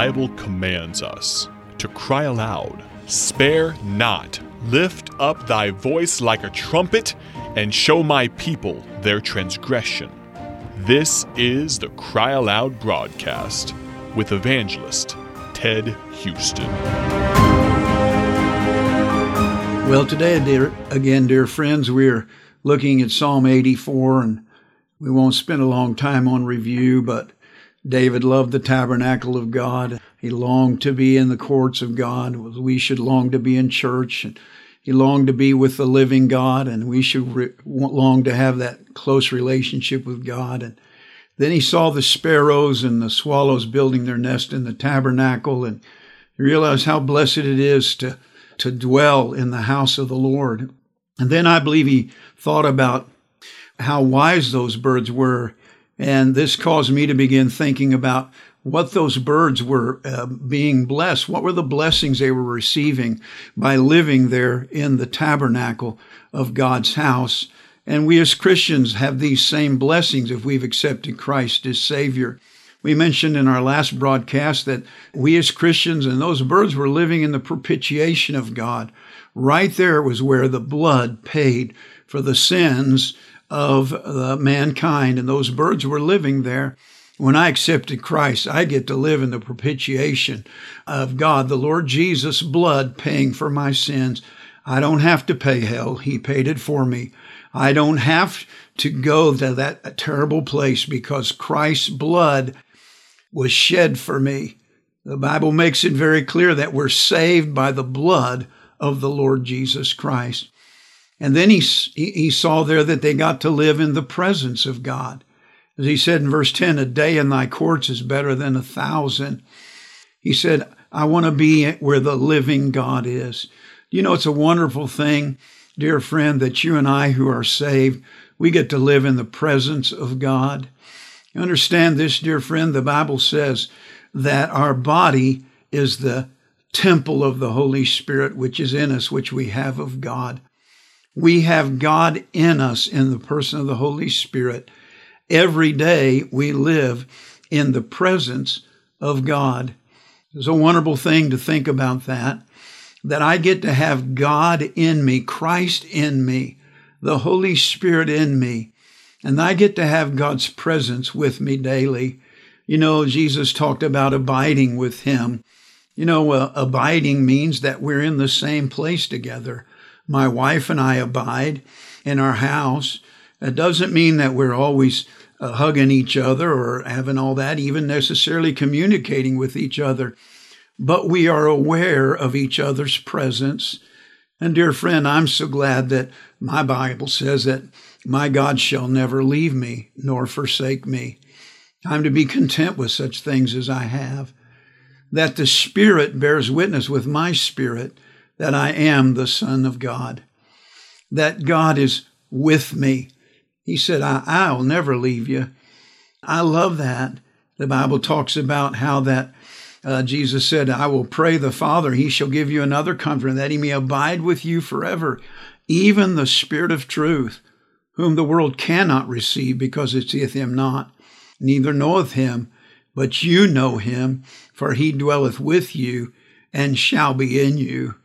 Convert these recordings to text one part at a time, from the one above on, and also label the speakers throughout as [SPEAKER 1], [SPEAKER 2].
[SPEAKER 1] Bible commands us to cry aloud, Spare not, lift up thy voice like a trumpet, and show my people their transgression. This is the Cry Aloud broadcast with evangelist Ted Houston.
[SPEAKER 2] Well, today, dear, again, dear friends, we're looking at Psalm 84, and we won't spend a long time on review, but David loved the tabernacle of God. He longed to be in the courts of God. We should long to be in church. He longed to be with the living God, and we should re- long to have that close relationship with God. And then he saw the sparrows and the swallows building their nest in the tabernacle, and he realized how blessed it is to, to dwell in the house of the Lord. And then I believe he thought about how wise those birds were and this caused me to begin thinking about what those birds were uh, being blessed. What were the blessings they were receiving by living there in the tabernacle of God's house? And we as Christians have these same blessings if we've accepted Christ as Savior. We mentioned in our last broadcast that we as Christians and those birds were living in the propitiation of God. Right there was where the blood paid for the sins of uh, mankind, and those birds were living there. When I accepted Christ, I get to live in the propitiation of God, the Lord Jesus' blood paying for my sins. I don't have to pay hell. He paid it for me. I don't have to go to that terrible place because Christ's blood was shed for me. The Bible makes it very clear that we're saved by the blood of the Lord Jesus Christ. And then he, he saw there that they got to live in the presence of God. As he said in verse 10, a day in thy courts is better than a thousand. He said, I want to be where the living God is. You know, it's a wonderful thing, dear friend, that you and I who are saved, we get to live in the presence of God. You understand this, dear friend? The Bible says that our body is the temple of the Holy Spirit, which is in us, which we have of God. We have God in us in the person of the Holy Spirit. Every day we live in the presence of God. It's a wonderful thing to think about that, that I get to have God in me, Christ in me, the Holy Spirit in me, and I get to have God's presence with me daily. You know, Jesus talked about abiding with Him. You know, uh, abiding means that we're in the same place together my wife and I abide in our house. It doesn't mean that we're always uh, hugging each other or having all that, even necessarily communicating with each other, but we are aware of each other's presence. And dear friend, I'm so glad that my Bible says that my God shall never leave me nor forsake me. I'm to be content with such things as I have. That the Spirit bears witness with my spirit that I am the Son of God, that God is with me. He said, I, I'll never leave you. I love that. The Bible talks about how that uh, Jesus said, I will pray the Father, he shall give you another comfort, that he may abide with you forever, even the Spirit of truth, whom the world cannot receive because it seeth him not, neither knoweth him, but you know him, for he dwelleth with you and shall be in you.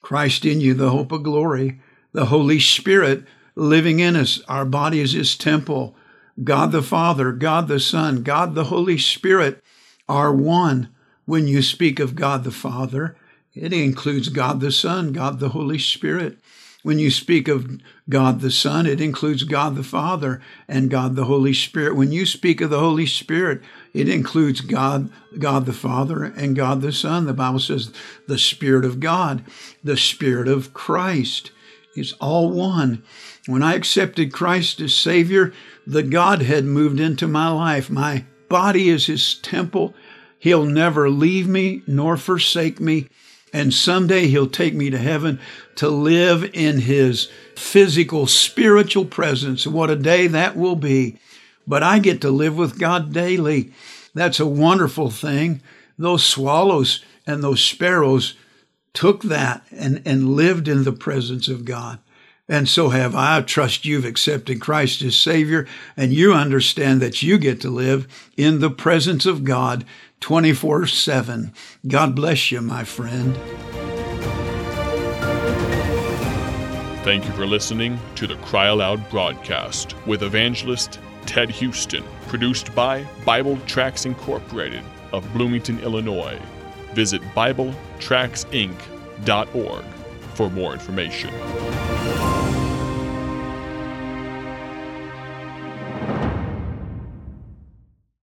[SPEAKER 2] Christ in you, the hope of glory, the Holy Spirit living in us. Our body is His temple. God the Father, God the Son, God the Holy Spirit are one. When you speak of God the Father, it includes God the Son, God the Holy Spirit. When you speak of God the Son, it includes God the Father and God the Holy Spirit. When you speak of the Holy Spirit, it includes God, God the Father and God the Son. The Bible says the Spirit of God, the Spirit of Christ. is all one. When I accepted Christ as Savior, the Godhead moved into my life. My body is His temple. He'll never leave me nor forsake me. And someday he'll take me to heaven to live in his physical, spiritual presence. What a day that will be. But I get to live with God daily. That's a wonderful thing. Those swallows and those sparrows took that and, and lived in the presence of God. And so have I. I trust you've accepted Christ as Savior and you understand that you get to live in the presence of God 24 7. God bless you, my friend.
[SPEAKER 1] Thank you for listening to the Cry Aloud broadcast with evangelist Ted Houston, produced by Bible Tracts Incorporated of Bloomington, Illinois. Visit BibleTractsInc.org for more information.